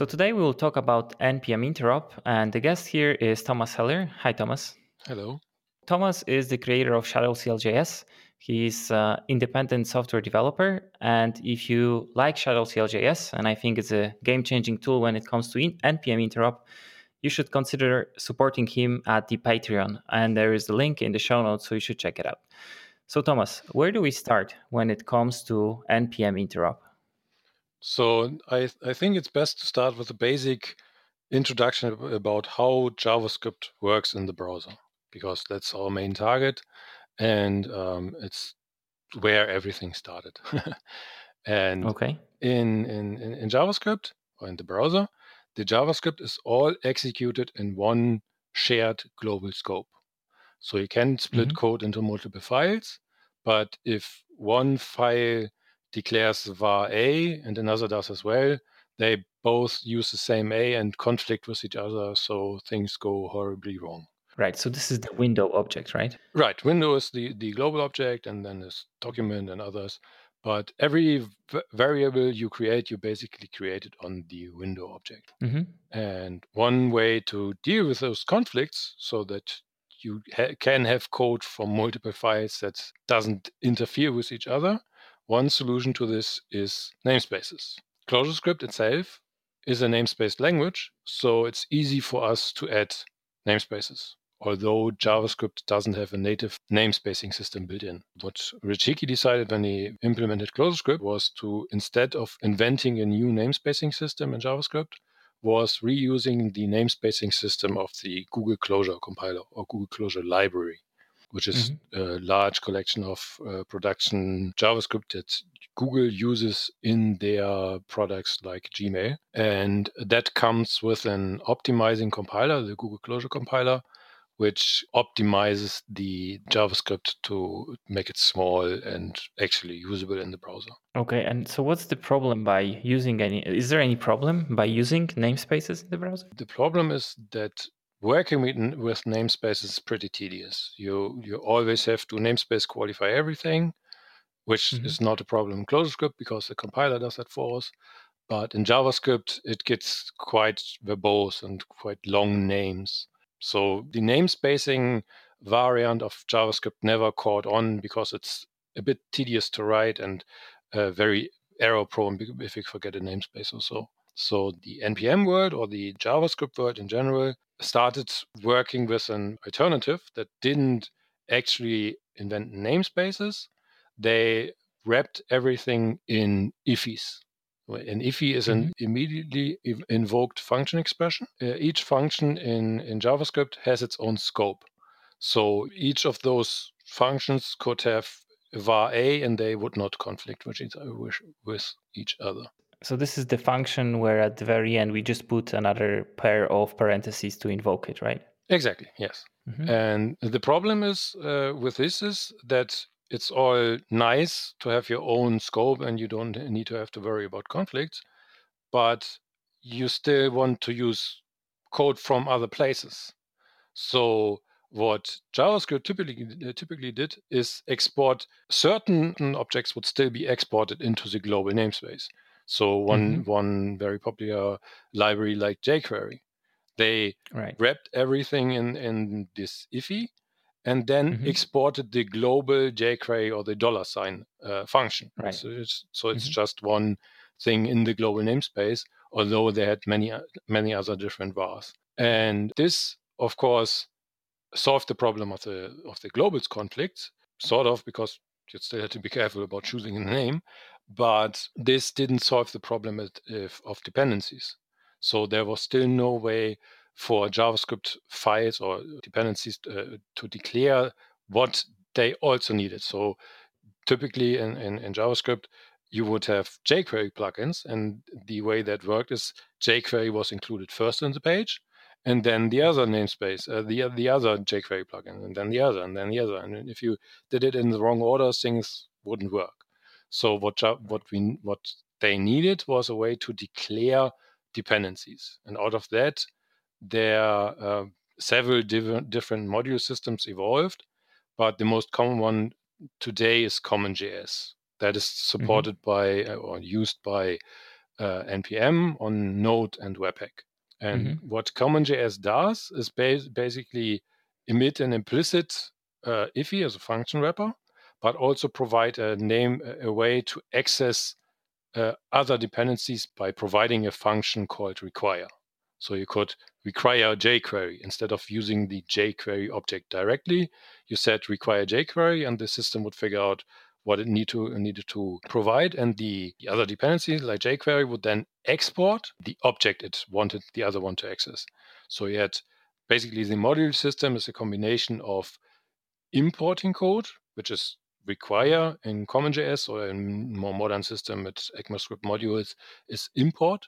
So today we will talk about npm interop, and the guest here is Thomas Heller. Hi, Thomas. Hello. Thomas is the creator of Shadow CLJS. He's an independent software developer, and if you like Shadow CLJS, and I think it's a game-changing tool when it comes to npm interop, you should consider supporting him at the Patreon. And there is a link in the show notes, so you should check it out. So, Thomas, where do we start when it comes to npm interop? So I I think it's best to start with a basic introduction about how JavaScript works in the browser because that's our main target and um, it's where everything started. and okay. in, in in JavaScript or in the browser, the JavaScript is all executed in one shared global scope. So you can split mm-hmm. code into multiple files, but if one file declares var a and another does as well, they both use the same a and conflict with each other, so things go horribly wrong. Right. So this is the window object, right? Right. Window is the, the global object, and then this document and others. But every v- variable you create, you basically create it on the window object. Mm-hmm. And one way to deal with those conflicts so that you ha- can have code from multiple files that doesn't interfere with each other one solution to this is namespaces. ClojureScript itself is a namespace language, so it's easy for us to add namespaces. Although JavaScript doesn't have a native namespacing system built in. What Rich Hickey decided when he implemented ClojureScript was to, instead of inventing a new namespacing system in JavaScript, was reusing the namespacing system of the Google Closure compiler or Google Closure library which is mm-hmm. a large collection of uh, production JavaScript that Google uses in their products like Gmail. And that comes with an optimizing compiler, the Google Closure compiler, which optimizes the JavaScript to make it small and actually usable in the browser. Okay, and so what's the problem by using any? Is there any problem by using namespaces in the browser? The problem is that working with, with namespaces is pretty tedious. You you always have to namespace qualify everything, which mm-hmm. is not a problem in ClojureScript because the compiler does that for us. But in JavaScript, it gets quite verbose and quite long names. So the namespacing variant of JavaScript never caught on because it's a bit tedious to write and uh, very error prone if you forget a namespace or so. So the NPM world or the JavaScript world in general started working with an alternative that didn't actually invent namespaces. They wrapped everything in IIFEs. An IIFE is an mm-hmm. immediately invoked function expression. Uh, each function in, in JavaScript has its own scope. So each of those functions could have var a and they would not conflict with each, with each other. So this is the function where at the very end we just put another pair of parentheses to invoke it, right? Exactly. Yes. Mm-hmm. And the problem is uh, with this is that it's all nice to have your own scope and you don't need to have to worry about conflicts, but you still want to use code from other places. So what JavaScript typically uh, typically did is export certain objects would still be exported into the global namespace. So one mm-hmm. one very popular library like jQuery, they right. wrapped everything in in this IIFE and then mm-hmm. exported the global jQuery or the dollar sign uh, function. Right. So it's, so it's mm-hmm. just one thing in the global namespace, although they had many uh, many other different vars. And this, of course, solved the problem of the of the globals conflicts, sort of because you still had to be careful about choosing a name, but this didn't solve the problem of dependencies. So there was still no way for JavaScript files or dependencies uh, to declare what they also needed. So typically in, in, in, JavaScript, you would have jQuery plugins, and the way that worked is jQuery was included first in the page, and then the other namespace, uh, the the other jQuery plugin, and then the other, and then the other. And if you did it in the wrong order, things wouldn't work. So what what we what they needed was a way to declare dependencies, and out of that, there uh, several different different module systems evolved, but the most common one today is CommonJS. That is mm-hmm. supported mm-hmm. by uh, or used by uh, npm on Node and Webpack. And mm-hmm. what CommonJS does is ba- basically emit an implicit uh, as a function wrapper, but also provide a name, a way to access uh, other dependencies by providing a function called require. So you could require jQuery instead of using the jQuery object directly. You said require jQuery, and the system would figure out what it need to needed to provide, and the, the other dependencies like jQuery would then export the object it wanted the other one to access. So you had basically the module system is a combination of importing code, which is require in CommonJS or in more modern system with ECMAScript modules is import.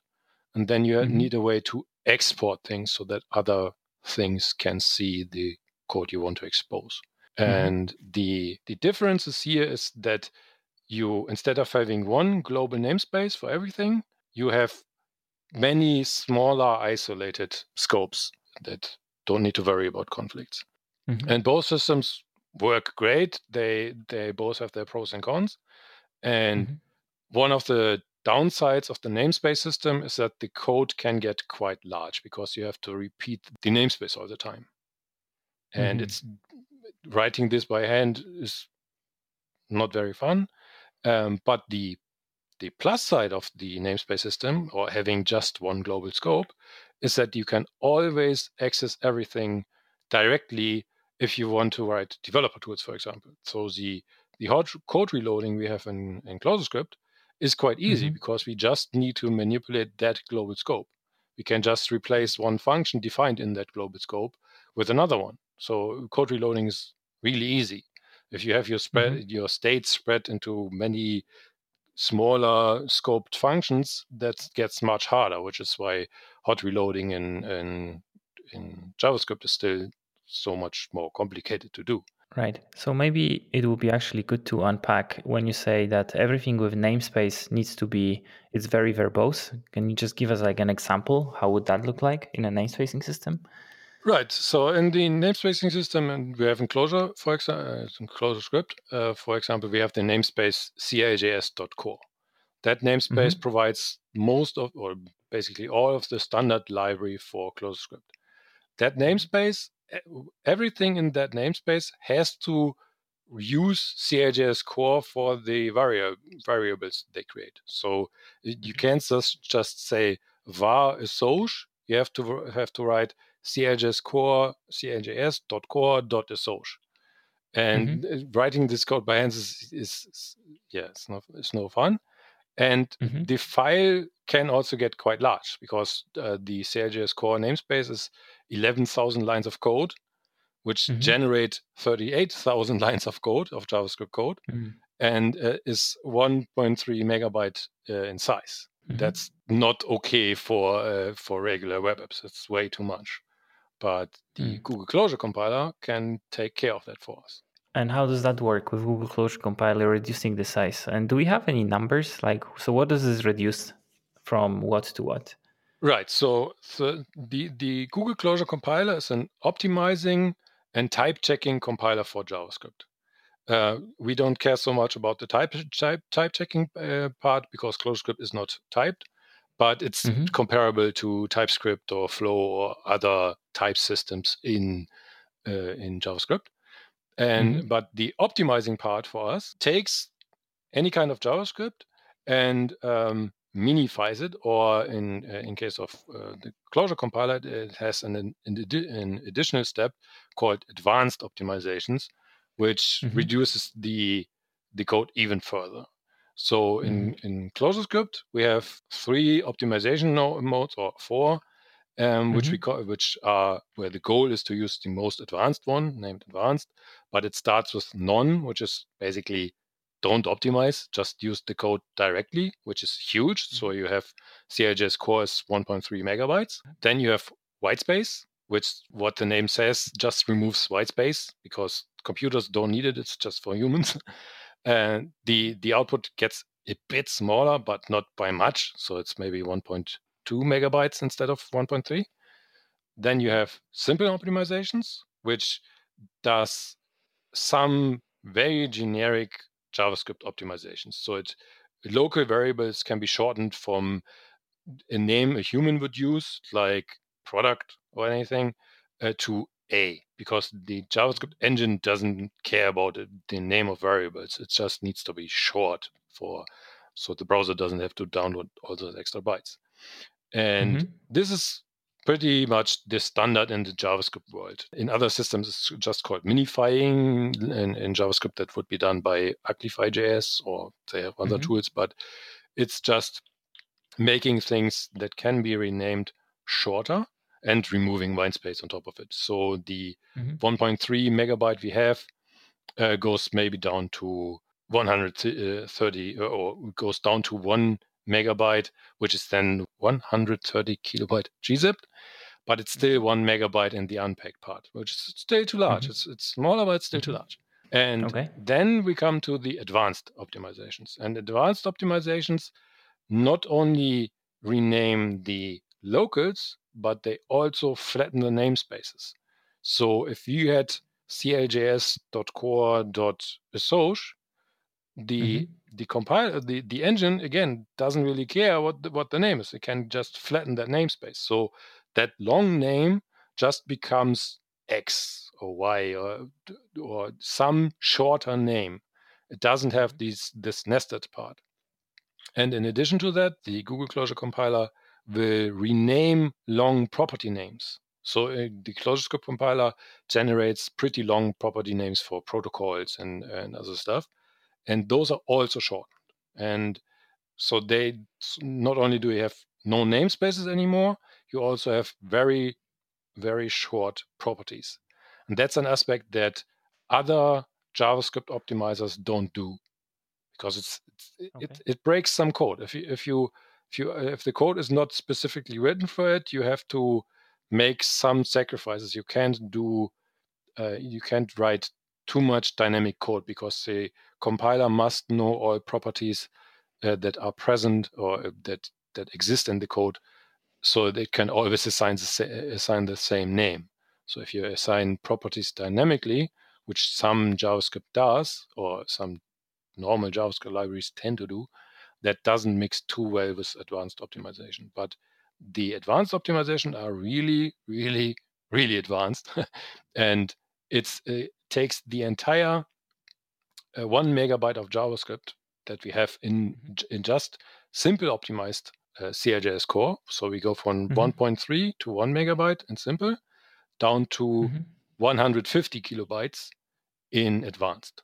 And then you mm-hmm. need a way to export things so that other things can see the code you want to expose. Mm-hmm. And the the differences here is that you instead of having one global namespace for everything, you have many smaller isolated scopes that don't need to worry about conflicts. Mm-hmm. And both systems work great. They they both have their pros and cons. And mm-hmm. one of the downsides of the namespace system is that the code can get quite large because you have to repeat the namespace all the time. And mm-hmm. it's writing this by hand is not very fun. Um, but the the plus side of the namespace system or having just one global scope is that you can always access everything directly if you want to write developer tools, for example. So the the code reloading we have in, in ClojureScript is quite easy mm-hmm. because we just need to manipulate that global scope. We can just replace one function defined in that global scope with another one. So code reloading is really easy. If you have your spread mm-hmm. your state spread into many smaller scoped functions, that gets much harder, which is why hot reloading in in, in JavaScript is still so much more complicated to do. Right. So maybe it would be actually good to unpack when you say that everything with namespace needs to be it's very verbose. Can you just give us like an example? How would that look like in a namespacing system? Right. So in the namespacing system, and we have in Clojure, for example, uh, in ClojureScript, uh, for example, we have the namespace cljs.core. That namespace mm-hmm. provides most of, or basically all of the standard library for ClojureScript. That namespace everything in that namespace has to use CLJS core for the vari- variables they create. So you mm-hmm. can't just just say var assoc. You have to have to write CLJS core cljs.core dot assoc. And mm-hmm. writing this code by hand is, is, is, yeah, it's not it's no fun. And mm-hmm. the file can also get quite large because uh, the CLJS core namespace is 11,000 lines of code, which mm-hmm. generate 38,000 lines of code, of JavaScript code, mm-hmm. and uh, is 1.3 megabyte uh, in size. Mm-hmm. That's not okay for uh, for regular web apps. It's way too much. But the mm. Google Closure compiler can take care of that for us. And how does that work with Google Closure compiler reducing the size? And do we have any numbers? Like, so what does this reduce from what to what? Right. So, so the, the Google Closure compiler is an optimizing and type checking compiler for JavaScript. Uh, we don't care so much about the type type, type checking uh, part because ClojureScript is not typed, but it's mm-hmm. comparable to TypeScript or Flow or other type systems in uh, in JavaScript. And mm-hmm. but the optimizing part for us takes any kind of JavaScript and um, minifies it, or in uh, in case of uh, the closure compiler, it has an, an, an, additional step called advanced optimizations, which mm-hmm. reduces the the code even further. So in mm-hmm. in ClojureScript, we have three optimization modes or four, um, mm-hmm. which we mm-hmm. call which are where the goal is to use the most advanced one, named advanced, but it starts with none, which is basically don't optimize, just use the code directly, which is huge. So mm-hmm. you have CLJS core is 1.3 megabytes. Then you have whitespace, which what the name says just removes whitespace because computers don't need it. It's just for humans. and the the output gets a bit smaller, but not by much. So it's maybe 1.2 megabytes instead of 1.3. Then you have simple optimizations, which does some very generic JavaScript optimizations. So it local variables can be shortened from a name a human would use, like product or anything, uh, to A, because the JavaScript engine doesn't care about the name of variables. It just needs to be short for so the browser doesn't have to download all those extra bytes. And mm-hmm. this is pretty much the standard in the JavaScript world. In other systems, it's just called minifying. In, in JavaScript, that would be done by Uglify.js or they have other mm-hmm. tools, but it's just making things that can be renamed shorter and removing white space on top of it. So the mm-hmm. 1.3 megabyte we have uh, goes maybe down to 130 uh, or goes down to one megabyte, which is then 130 kilobyte gzipped, but it's still mm-hmm. one megabyte in the unpacked part, which is still too large. Mm-hmm. It's, it's smaller, but it's still too mm-hmm. large. And okay. then we come to the advanced optimizations. And advanced optimizations not only rename the locals, but they also flatten the namespaces. So if you had cljs.core.assoc, the mm-hmm. the compiler the, the engine again doesn't really care what the, what the name is. It can just flatten that namespace. So that long name just becomes X or Y or or some shorter name. It doesn't have mm-hmm. these this nested part. And in addition to that, the Google Closure compiler will rename long property names. So uh, the ClojureScript compiler generates pretty long property names for protocols and, and other stuff. And those are also shortened. And so they not only do you have no namespaces anymore, you also have very, very short properties. And that's an aspect that other JavaScript optimizers don't do because it's, it's okay. it, it breaks some code. If you if you if you if the code is not specifically written for it, you have to make some sacrifices. You can't do uh, you can't write too much dynamic code because the compiler must know all properties uh, that are present or uh, that that exist in the code, so it can always assign the, assign the same name. So if you assign properties dynamically, which some JavaScript does, or some normal JavaScript libraries tend to do, that doesn't mix too well with advanced optimization. But the advanced optimization are really, really, really advanced, and it uh, takes the entire uh, one megabyte of JavaScript that we have in in just simple optimized uh, CLJS core. So we go from mm-hmm. 1.3 to one megabyte in simple, down to mm-hmm. 150 kilobytes in advanced.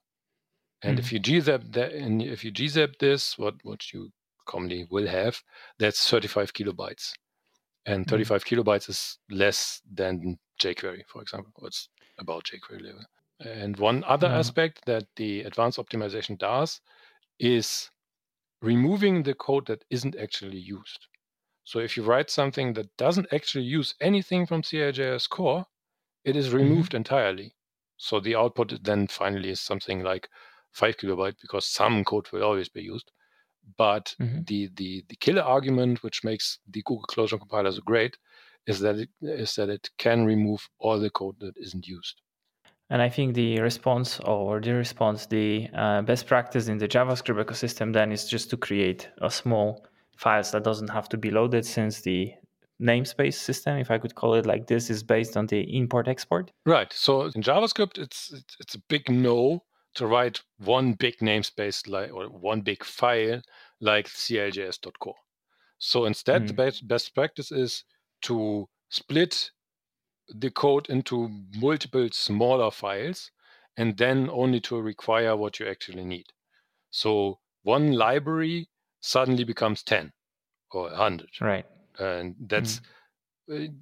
And mm-hmm. if you gzip that, and if you gzip this, what what you commonly will have, that's 35 kilobytes, and mm-hmm. 35 mm-hmm. kilobytes is less than jQuery, for example. Or it's about jQuery level. And one other uh-huh. aspect that the advanced optimization does is removing the code that isn't actually used. So if you write something that doesn't actually use anything from CLJS core, it is mm-hmm. removed mm-hmm. entirely. So the output then finally is something like five kilobyte because some code will always be used. But mm-hmm. the, the the killer argument, which makes the Google Closure compiler so great, is that it is that it can remove all the code that isn't used. And I think the response or the response, the uh, best practice in the JavaScript ecosystem then is just to create a small files that doesn't have to be loaded since the namespace system, if I could call it like this, is based on the import export. Right. So in JavaScript, it's it's a big no to write one big namespace like or one big file like cljs.core. So instead, mm. the best, best practice is to split the code into multiple smaller files and then only to require what you actually need. So one library suddenly becomes 10 or 100. Right. And that's mm.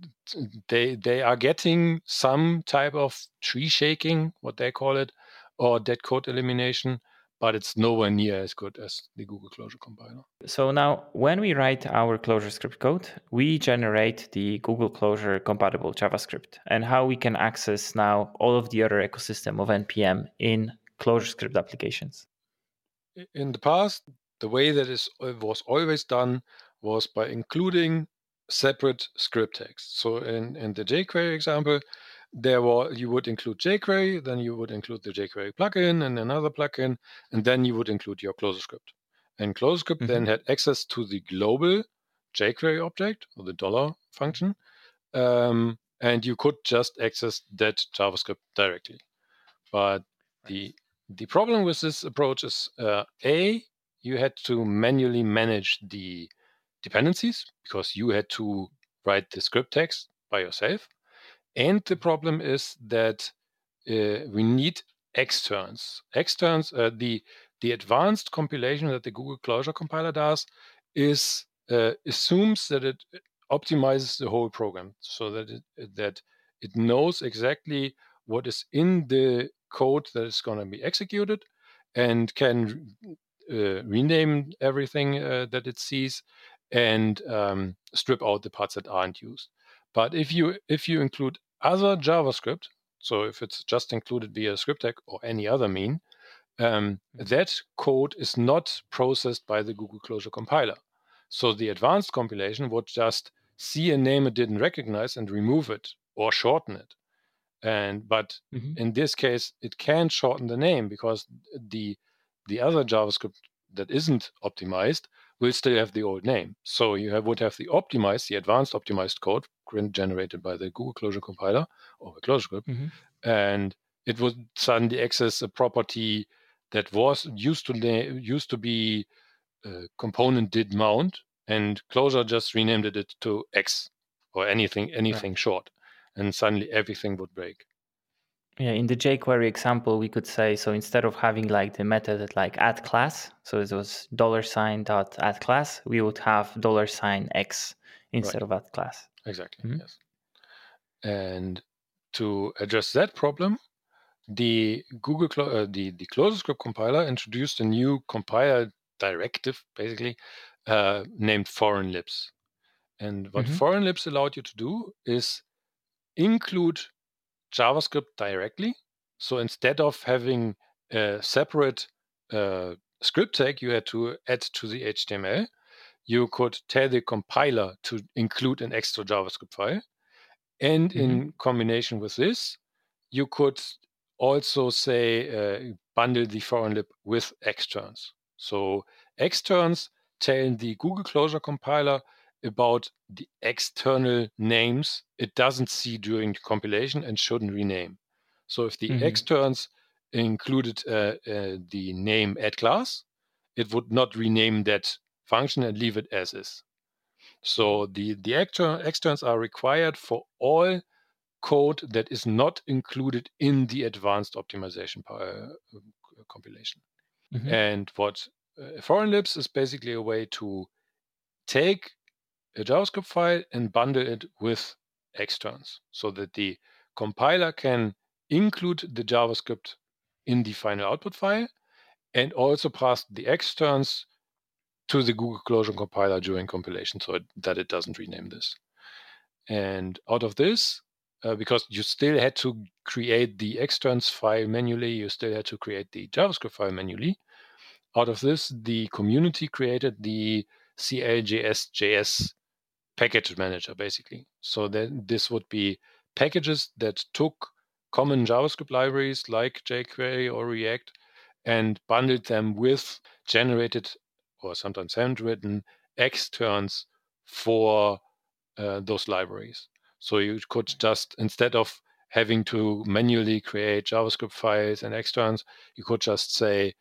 they they are getting some type of tree shaking, what they call it, or dead code elimination, but it's nowhere near as good as the Google Closure compiler. So now, when we write our ClojureScript code, we generate the Google Closure compatible JavaScript and how we can access now all of the other ecosystem of NPM in ClojureScript applications. In the past, the way that is, uh, was always done was by including separate script text. So in, in the jQuery example, there were you would include jQuery, then you would include the jQuery plugin and another plugin, and then you would include your ClojureScript. And ClojureScript mm-hmm. then had access to the global jQuery object or the dollar function, um, and you could just access that JavaScript directly. But the the problem with this approach is uh, a you had to manually manage the dependencies because you had to write the script text by yourself, and the problem is that uh, we need externs. Externs, uh, the the advanced compilation that the Google Closure compiler does is uh, assumes that it optimizes the whole program so that it, that it knows exactly what is in the code that is going to be executed and can uh, rename everything uh, that it sees and um, strip out the parts that aren't used. But if you if you include other JavaScript, so if it's just included via script tag or any other mean, um, mm-hmm. that code is not processed by the Google Closure compiler. So the advanced compilation would just see a name it didn't recognize and remove it or shorten it. And but mm-hmm. in this case, it can shorten the name because the the other JavaScript that isn't optimized will still have the old name. So you have, would have the optimized, the advanced optimized code generated by the Google Closure compiler or the ClojureScript, mm-hmm. and it would suddenly access a property that was used to used to be a component did mount, and Closure just renamed it to X or anything anything right. short, and suddenly everything would break. Yeah, in the jQuery example, we could say so instead of having like the method like add class, so it was dollar sign dot add class, we would have dollar sign x instead right. of add class. Exactly. Mm-hmm. Yes. And to address that problem, the Google uh, the the ClojureScript compiler introduced a new compiler directive, basically uh, named foreign libs. And what mm-hmm. foreign libs allowed you to do is include JavaScript directly. So instead of having a separate uh, script tag you had to add to the HTML, you could tell the compiler to include an extra JavaScript file. And mm-hmm. in combination with this, you could also say uh, bundle the foreign lib with externs. So externs tell the Google Closure compiler about the external names it doesn't see during the compilation and shouldn't rename. So if the mm-hmm. externs included uh, uh, the name add class, it would not rename that function and leave it as is. So the, the exter- externs are required for all code that is not included in the advanced optimization uh, compilation. Mm-hmm. And what uh, foreign libs is basically a way to take a JavaScript file and bundle it with externs so that the compiler can include the JavaScript in the final output file and also pass the externs to the Google Closure compiler during compilation so it, that it doesn't rename this. And out of this, uh, because you still had to create the externs file manually, you still had to create the JavaScript file manually. Out of this, the community created the CLJS.js package manager basically. So then this would be packages that took common JavaScript libraries like jQuery or React and bundled them with generated or sometimes handwritten externs for uh, those libraries. So you could just instead of having to manually create JavaScript files and externs, you could just say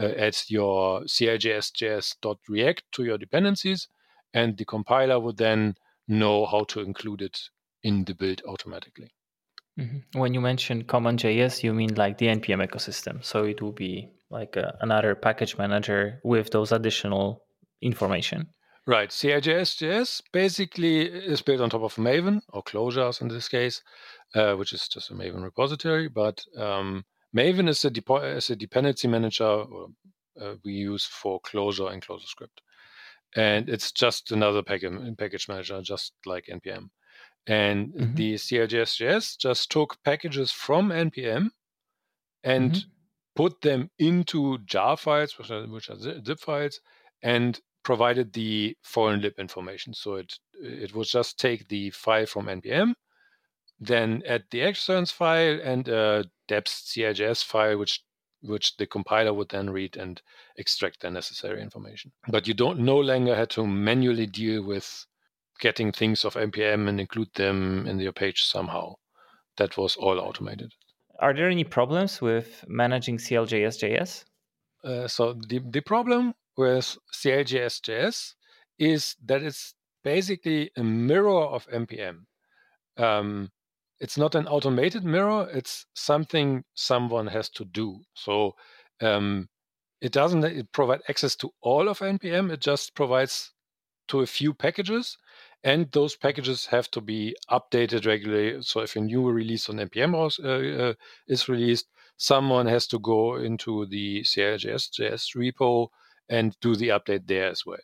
uh, add your cljs.js.react to your dependencies and the compiler would then know how to include it in the build automatically. Mm-hmm. When you mention CommonJS, you mean like the npm ecosystem. So it will be like a, another package manager with those additional information. Right. CLJS.js basically is built on top of Maven or Clojars in this case, uh, which is just a Maven repository. But um, Maven is a, is a dependency manager or, uh, we use for Clojure and ClojureScript and it's just another package, package manager, just like npm. And mm-hmm. the CLJS just took packages from npm and mm-hmm. Put them into jar files, which are, which are zip files, and provided the foreign lib information. So it it would just take the file from npm, then add the externs file and a deps CLJS file, which which the compiler would then read and extract the necessary information. But you don't no longer had to manually deal with getting things of npm and include them in your page somehow. That was all automated. Are there any problems with managing CLJS.js? Uh, so the, the problem with CLJS.js is that it's basically a mirror of npm. Um, it's not an automated mirror; it's something someone has to do. So um, it doesn't it provide access to all of npm. It just provides to a few packages, and those packages have to be updated regularly. So if a new release on npm uh, uh, is released, someone has to go into the CLJS repo and do the update there as well.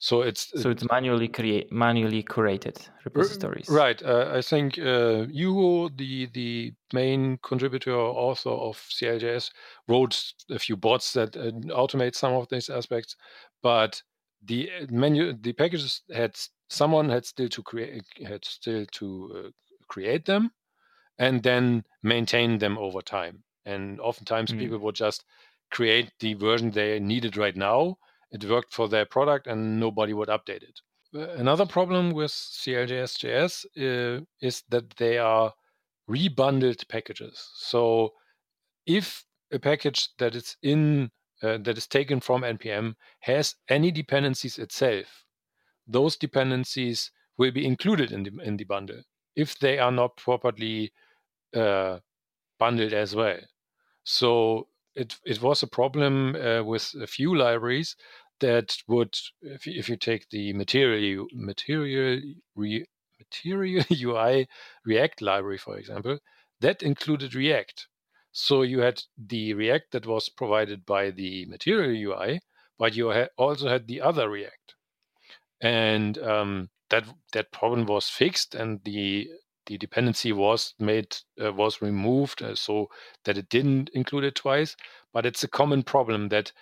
So it's so it's manually create manually curated repositories. Right. Uh, I think uh, Juho, the the main contributor author of CLJS, wrote a few bots that uh, automate some of these aspects, but the uh, menu the packages had someone had still to create had still to uh, create them and then maintain them over time. And oftentimes mm. people would just create the version they needed right now. It worked for their product and nobody would update it. Uh, another problem with cljs.js uh, is that they are rebundled packages. So if a package that is in uh, that is taken from npm has any dependencies itself those dependencies will be included in the in the bundle if they are not properly uh, bundled as well. So it it was a problem uh, with a few libraries that would, if you, if you take the material material re, material UI React library, for example, that included React. So you had the React that was provided by the material UI, but you also had the other React and um, that that problem was fixed, and the the dependency was made uh, was removed uh, so that it didn't include it twice. But it's a common problem that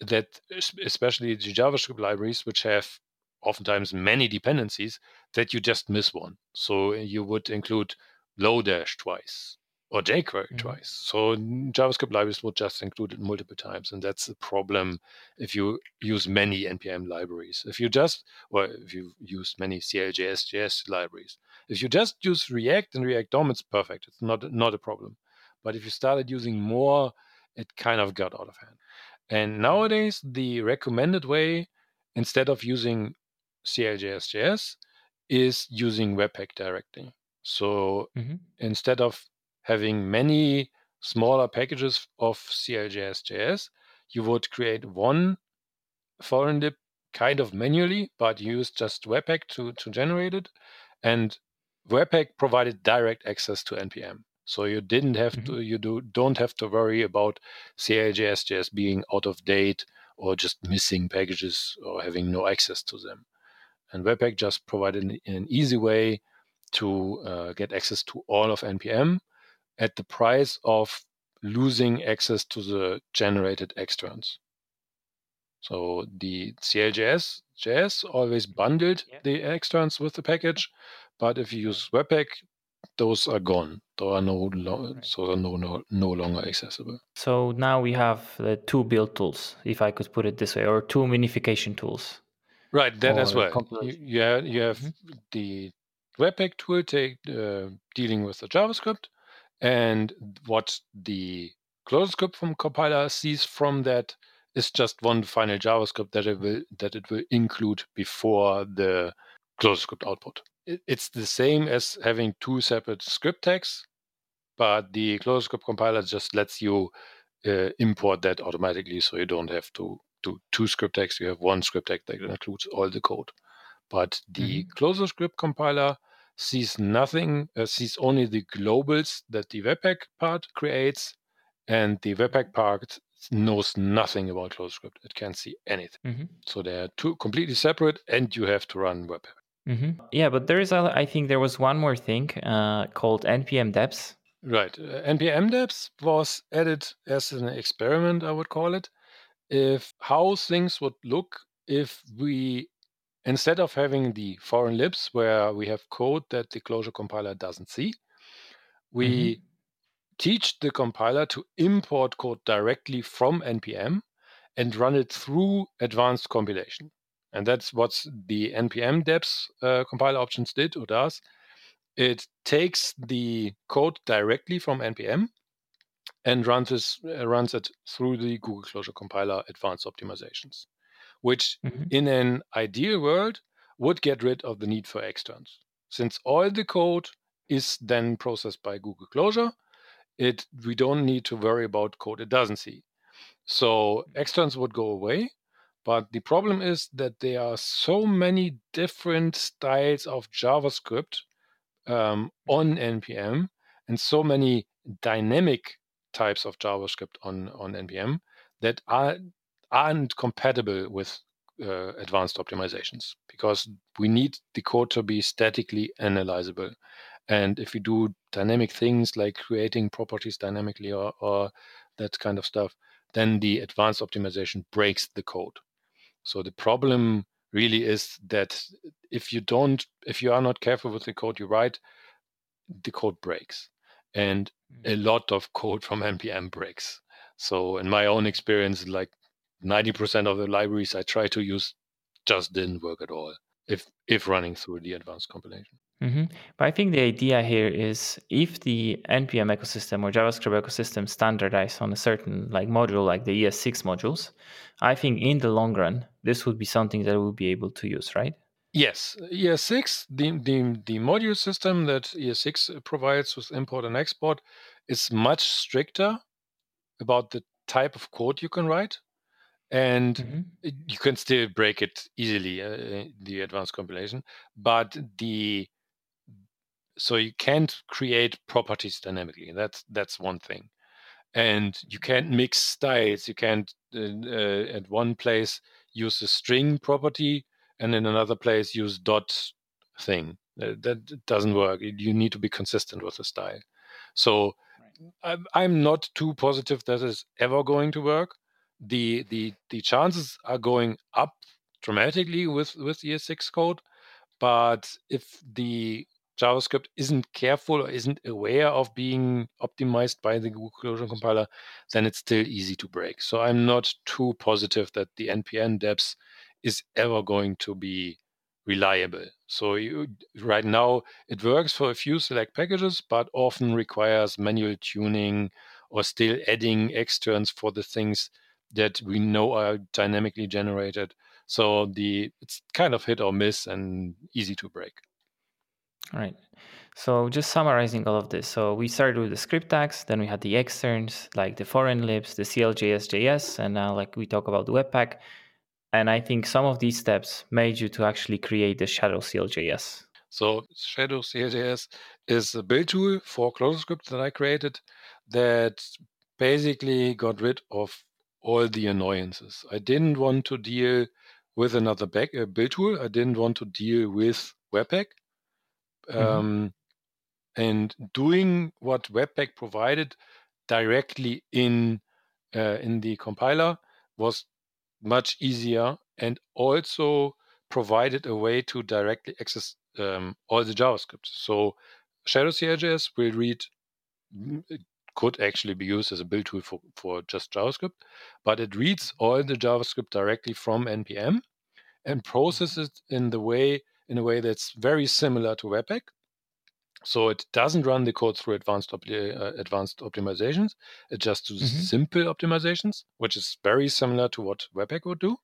that especially the JavaScript libraries, which have oftentimes many dependencies, that you just miss one. So you would include Lodash twice, or jQuery mm-hmm. twice. So JavaScript libraries would just include it multiple times, and that's a problem if you use many npm libraries. If you just, or if you use many CLJS JS libraries, if you just use React and React DOM, it's perfect. It's not not a problem. But if you started using more, it kind of got out of hand. And nowadays, the recommended way, instead of using CLJS JS, is using Webpack directly. So mm-hmm. instead of having many smaller packages of CLJS.js, you would create one foreign lib kind of manually, but use just Webpack to, to generate it. And Webpack provided direct access to NPM. So you didn't have mm-hmm. to, you do, don't have to worry about CLJS.js being out of date or just missing packages or having no access to them. And Webpack just provided an, an easy way to uh, get access to all of NPM at the price of losing access to the generated externs. So the CLJS JS always bundled yeah. the externs with the package, but if you use Webpack, those are gone. They are no, lo- right. so are no, no no longer accessible. So now we have the two build tools, if I could put it this way, or two minification tools. Right, that as well. You, you have, you have mm-hmm. the Webpack tool take, uh, dealing with the JavaScript, and what the ClojureScript from compiler sees from that is just one final JavaScript that it will that it will include before the ClojureScript output. It's the same as having two separate script tags, but the ClojureScript compiler just lets you uh, import that automatically, so you don't have to do two script tags. You have one script tag that includes all the code. But the mm-hmm. ClojureScript compiler sees nothing, uh, sees only the globals that the Webpack part creates, and the Webpack part knows nothing about ClojureScript. It can't see anything. Mm-hmm. So they're two completely separate, and you have to run Webpack. Mm-hmm. Yeah, but there is, a, I think there was one more thing uh, called npm deps. Right. Uh, npm deps was added as an experiment, I would call it, if how things would look if we instead of having the foreign libs where we have code that the closure compiler doesn't see, we mm-hmm. teach the compiler to import code directly from npm and run it through advanced compilation. And that's what the npm deps uh, compiler options did or does. It takes the code directly from npm and runs, this, uh, runs it through the Google Closure compiler advanced optimizations, which mm-hmm. in an ideal world would get rid of the need for externs. Since all the code is then processed by Google Closure, it we don't need to worry about code it doesn't see. So externs would go away. But the problem is that there are so many different styles of JavaScript um, on NPM and so many dynamic types of JavaScript on, on NPM that are, aren't compatible with uh, advanced optimizations because we need the code to be statically analyzable. And if we do dynamic things like creating properties dynamically or, or that kind of stuff, then the advanced optimization breaks the code. So the problem really is that if you don't, if you are not careful with the code you write, the code breaks. And a mm. lot of code from NPM breaks. So in my own experience, like 90% of the libraries I try to use just didn't work at all if if running through the advanced compilation. Mm-hmm. But I think the idea here is if the npm ecosystem or JavaScript ecosystem standardize on a certain like module, like the ES6 modules, I think in the long run this would be something that we'll be able to use, right? Yes, ES6, the, the, the module system that ES6 provides with import and export is much stricter about the type of code you can write. And mm-hmm. you can still break it easily, uh, the advanced compilation. But the so you can't create properties dynamically. That's that's one thing, and you can't mix styles. You can't uh, uh, at one place use a string property and in another place use dot thing. That, that doesn't work. You need to be consistent with the style. So right. I'm not too positive that is ever going to work. The the the chances are going up dramatically with with ES6 code, but if the JavaScript isn't careful or isn't aware of being optimized by the Google Closure compiler, then it's still easy to break. So I'm not too positive that the NPM deps is ever going to be reliable. So you, right now it works for a few select packages, but often requires manual tuning or still adding externs for the things that we know are dynamically generated. So the it's kind of hit or miss and easy to break. All right. So just summarizing all of this. So we started with the script tags, then we had the externs like the foreign libs, the CLJS JS, and now like we talk about the Webpack. And I think some of these steps made you to actually create the Shadow CLJS. So Shadow CLJS is a build tool for ClojureScript that I created that basically got rid of all the annoyances. I didn't want to deal with another back, uh, build tool. I didn't want to deal with Webpack. Mm-hmm. Um, and doing what Webpack provided directly in uh, in the compiler was much easier and also provided a way to directly access um, all the JavaScript. So Shadow CLJS will read it could actually be used as a build tool for, for just JavaScript, but it reads all the JavaScript directly from NPM and processes it in the way in a way that's very similar to Webpack. So it doesn't run the code through advanced op- uh, advanced optimizations. It just does mm-hmm. simple optimizations, which is very similar to what Webpack would do.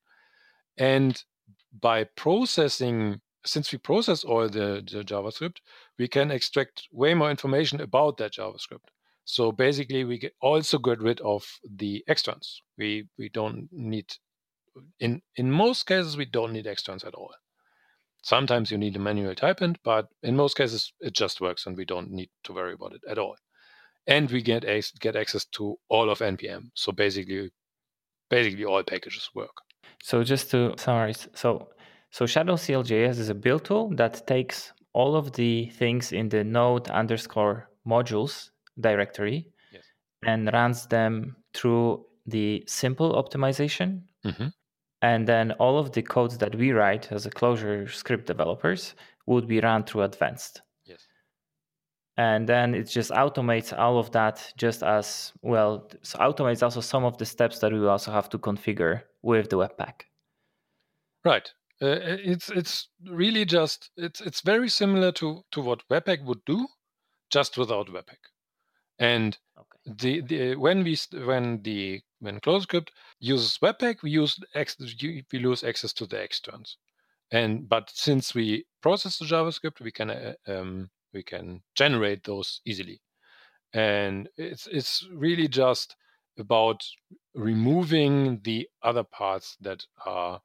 And by processing, since we process all the, the JavaScript, we can extract way more information about that JavaScript. So basically, we get also get rid of the externs. We we don't need in in most cases we don't need externs at all. Sometimes you need a manual type hint, but in most cases it just works and we don't need to worry about it at all. And we get get access to all of npm. So basically, basically all packages work. So just to summarize, so so Shadow CLJS is a build tool that takes all of the things in the node underscore modules directory yes. and runs them through the simple optimization mm-hmm. And then all of the codes that we write as a ClojureScript developers would be run through advanced. Yes. and then it just automates all of that just as well so automates also some of the steps that we also have to configure with the webpack right uh, it's it's really just it's it's very similar to to what webpack would do just without webpack and okay. the, the when we when the when ClojureScript uses webpack we use we lose access to the externs and but since we process the javascript we can uh, um, we can generate those easily and it's it's really just about removing the other parts that are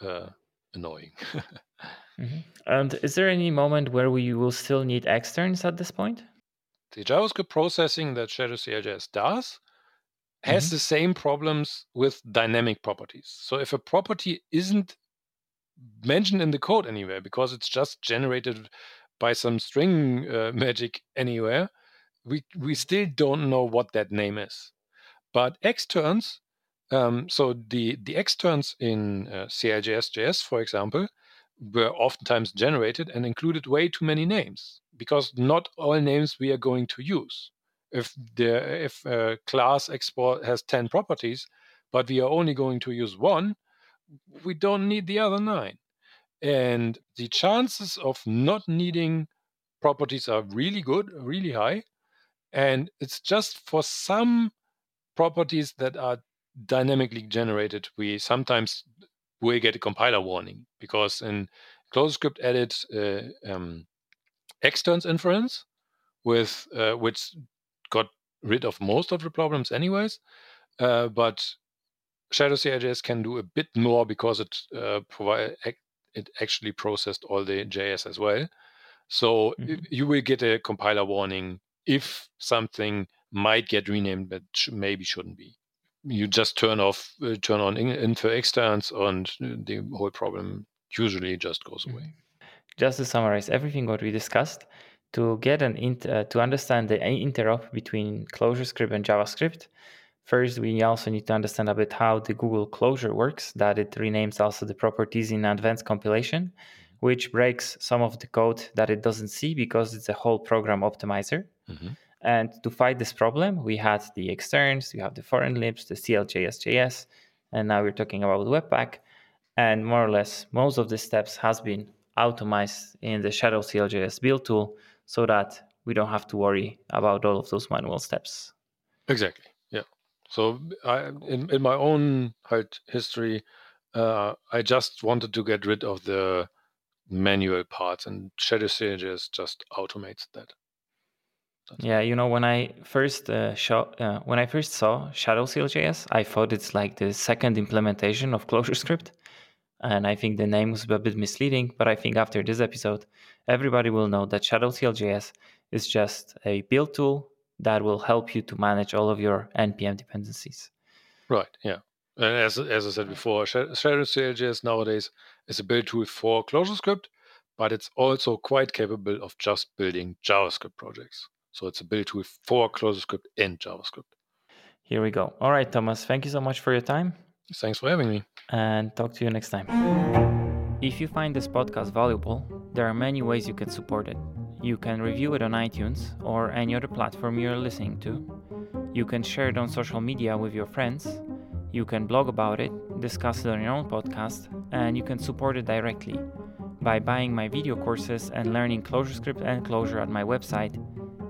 uh, annoying mm-hmm. and is there any moment where we will still need externs at this point the javascript processing that shadow cljs does has mm-hmm. the same problems with dynamic properties so if a property isn't mentioned in the code anywhere because it's just generated by some string uh, magic anywhere, we we still don't know what that name is. But externs, um, so the the externs in uh, CLJSJS, for example, were oftentimes generated and included way too many names because not all names we are going to use. If the if a class export has ten properties, but we are only going to use one, we don't need the other nine. And the chances of not needing properties are really good, really high. And it's just for some properties that are dynamically generated, we sometimes will get a compiler warning because in ClojureScript added uh, um, externs inference with uh, which got rid of most of the problems anyways. Uh, but Shadow CLJS can do a bit more because it uh, provide it actually processed all the JS as well. So mm-hmm. you will get a compiler warning if something might get renamed but sh- maybe shouldn't be. You just turn off, uh, turn on in- infer externs, and the whole problem usually just goes away. Mm-hmm. Just to summarize everything what we discussed, to get an int- uh, to understand the interop between ClojureScript and JavaScript, First, we also need to understand a bit how the Google Closure works, that it renames also the properties in advanced compilation, which breaks some of the code that it doesn't see because it's a whole program optimizer. Mm-hmm. And to fight this problem, we had the externs, we have the foreign libs, the CLJSJS, and now we're talking about Webpack. And more or less, most of the steps has been automized in the Shadow CLJS build tool so that we don't have to worry about all of those manual steps. Exactly. Yeah. So I, in, in my own history, uh, I just wanted to get rid of the manual parts, and Shadow CLJS just automates that. That's yeah, you know, when I first uh, show, uh, when I first saw Shadow CLJS, I thought it's like the second implementation of ClojureScript, and I think the name was a bit misleading. But I think after this episode, everybody will know that Shadow CLJS is just a build tool that will help you to manage all of your npm dependencies. Right. Yeah. And as as I said before, Shadow CLJS nowadays is a build tool for ClojureScript, but it's also quite capable of just building JavaScript projects. So it's a build tool for ClojureScript and JavaScript. Here we go. All right, Thomas. Thank you so much for your time. Thanks for having me. And talk to you next time. If you find this podcast valuable, there are many ways you can support it. You can review it on iTunes or any other platform you're listening to. You can share it on social media with your friends. You can blog about it, discuss it on your own podcast, and you can support it directly by buying my video courses and learning ClojureScript and Clojure at my website,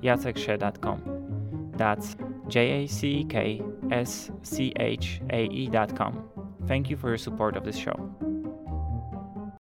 jacekschae.com. That's J A C E K S C H A E.com. Thank you for your support of this show.